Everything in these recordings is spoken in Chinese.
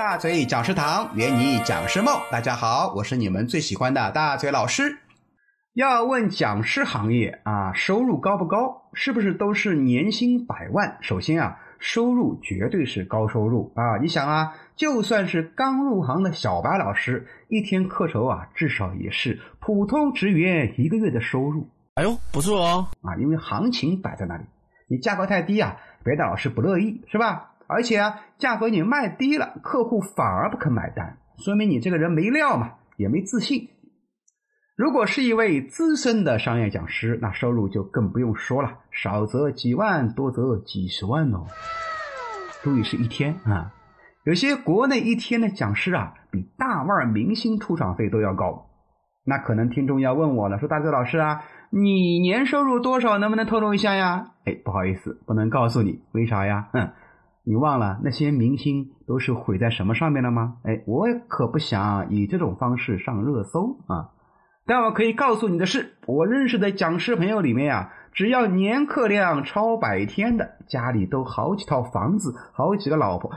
大嘴讲师堂，圆你讲师梦。大家好，我是你们最喜欢的大嘴老师。要问讲师行业啊，收入高不高？是不是都是年薪百万？首先啊，收入绝对是高收入啊。你想啊，就算是刚入行的小白老师，一天课酬啊，至少也是普通职员一个月的收入。哎呦，不错哦啊，因为行情摆在那里，你价格太低啊，别的老师不乐意，是吧？而且啊，价格你卖低了，客户反而不肯买单，说明你这个人没料嘛，也没自信。如果是一位资深的商业讲师，那收入就更不用说了，少则几万，多则几十万哦。注意是一天啊，有些国内一天的讲师啊，比大腕明星出场费都要高。那可能听众要问我了，说大周老师啊，你年收入多少？能不能透露一下呀？哎，不好意思，不能告诉你，为啥呀？嗯。你忘了那些明星都是毁在什么上面了吗？哎，我可不想以这种方式上热搜啊！但我可以告诉你的是，我认识的讲师朋友里面呀，只要年课量超百天的，家里都好几套房子，好几个老婆，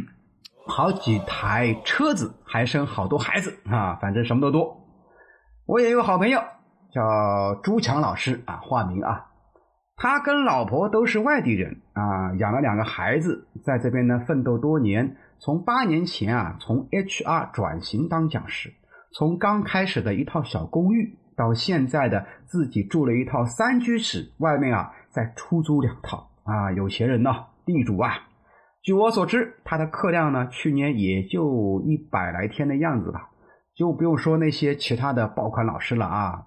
好几台车子，还生好多孩子啊！反正什么都多。我也有好朋友叫朱强老师啊，化名啊。他跟老婆都是外地人啊，养了两个孩子，在这边呢奋斗多年。从八年前啊，从 HR 转型当讲师，从刚开始的一套小公寓，到现在的自己住了一套三居室，外面啊再出租两套啊，有钱人呐，地主啊。据我所知，他的课量呢，去年也就一百来天的样子吧，就不用说那些其他的爆款老师了啊。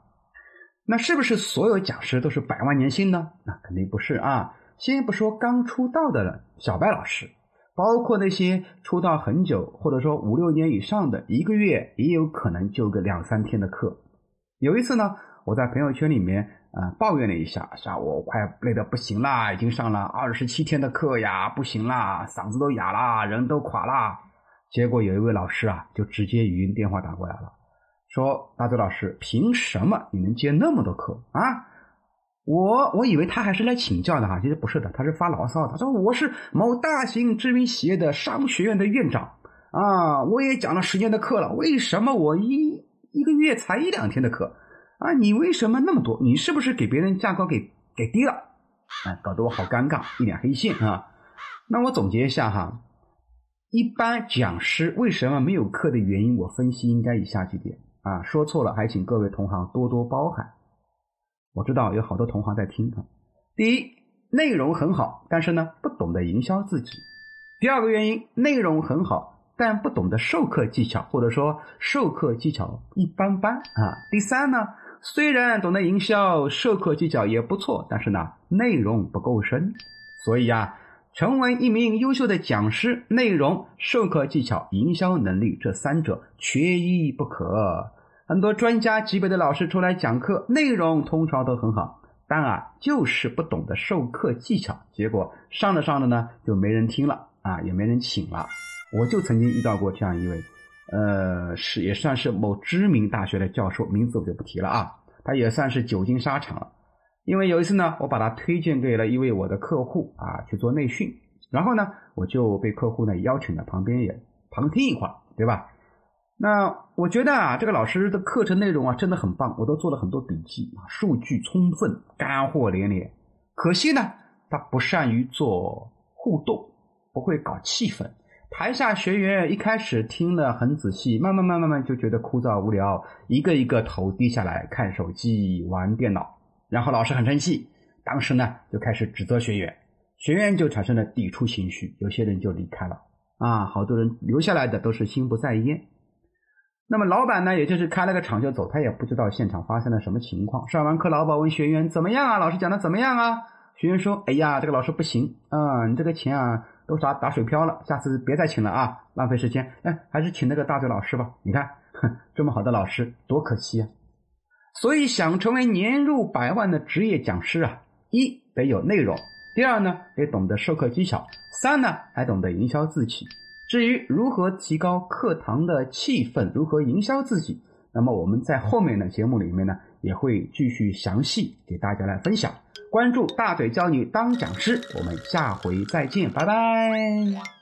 那是不是所有讲师都是百万年薪呢？那肯定不是啊！先不说刚出道的小白老师，包括那些出道很久或者说五六年以上的，一个月也有可能就个两三天的课。有一次呢，我在朋友圈里面啊抱怨了一下，说我快累得不行啦，已经上了二十七天的课呀，不行啦，嗓子都哑啦，人都垮啦。结果有一位老师啊，就直接语音电话打过来了。说大周老师，凭什么你能接那么多课啊？我我以为他还是来请教的哈，其实不是的，他是发牢骚。他说我是某大型知名企业的商学院的院长啊，我也讲了十年的课了，为什么我一一个月才一两天的课啊？你为什么那么多？你是不是给别人价格给给低了？哎，搞得我好尴尬，一脸黑线啊。那我总结一下哈，一般讲师为什么没有课的原因，我分析应该以下几点。啊，说错了，还请各位同行多多包涵。我知道有好多同行在听啊。第一，内容很好，但是呢，不懂得营销自己。第二个原因，内容很好，但不懂得授课技巧，或者说授课技巧一般般啊。第三呢，虽然懂得营销，授课技巧也不错，但是呢，内容不够深。所以呀。成为一名优秀的讲师，内容、授课技巧、营销能力这三者缺一不可。很多专家级别的老师出来讲课，内容通常都很好，但啊，就是不懂得授课技巧，结果上着上着呢，就没人听了啊，也没人请了。我就曾经遇到过这样一位，呃，是也算是某知名大学的教授，名字我就不提了啊，他也算是久经沙场了。因为有一次呢，我把他推荐给了一位我的客户啊去做内训，然后呢，我就被客户呢邀请到旁边也旁听一会儿，对吧？那我觉得啊，这个老师的课程内容啊真的很棒，我都做了很多笔记啊，数据充分，干货连连。可惜呢，他不善于做互动，不会搞气氛。台下学员一开始听了很仔细，慢慢慢慢慢就觉得枯燥无聊，一个一个头低下来看手机、玩电脑。然后老师很生气，当时呢就开始指责学员，学员就产生了抵触情绪，有些人就离开了啊，好多人留下来的都是心不在焉。那么老板呢，也就是开了个场就走，他也不知道现场发生了什么情况。上完课，老板问学员怎么样啊？老师讲的怎么样啊？学员说：“哎呀，这个老师不行啊，你这个钱啊都打打水漂了，下次别再请了啊，浪费时间。哎，还是请那个大嘴老师吧。你看，哼，这么好的老师，多可惜啊。”所以，想成为年入百万的职业讲师啊，一得有内容，第二呢得懂得授课技巧，三呢还懂得营销自己。至于如何提高课堂的气氛，如何营销自己，那么我们在后面的节目里面呢也会继续详细给大家来分享。关注大嘴教你当讲师，我们下回再见，拜拜。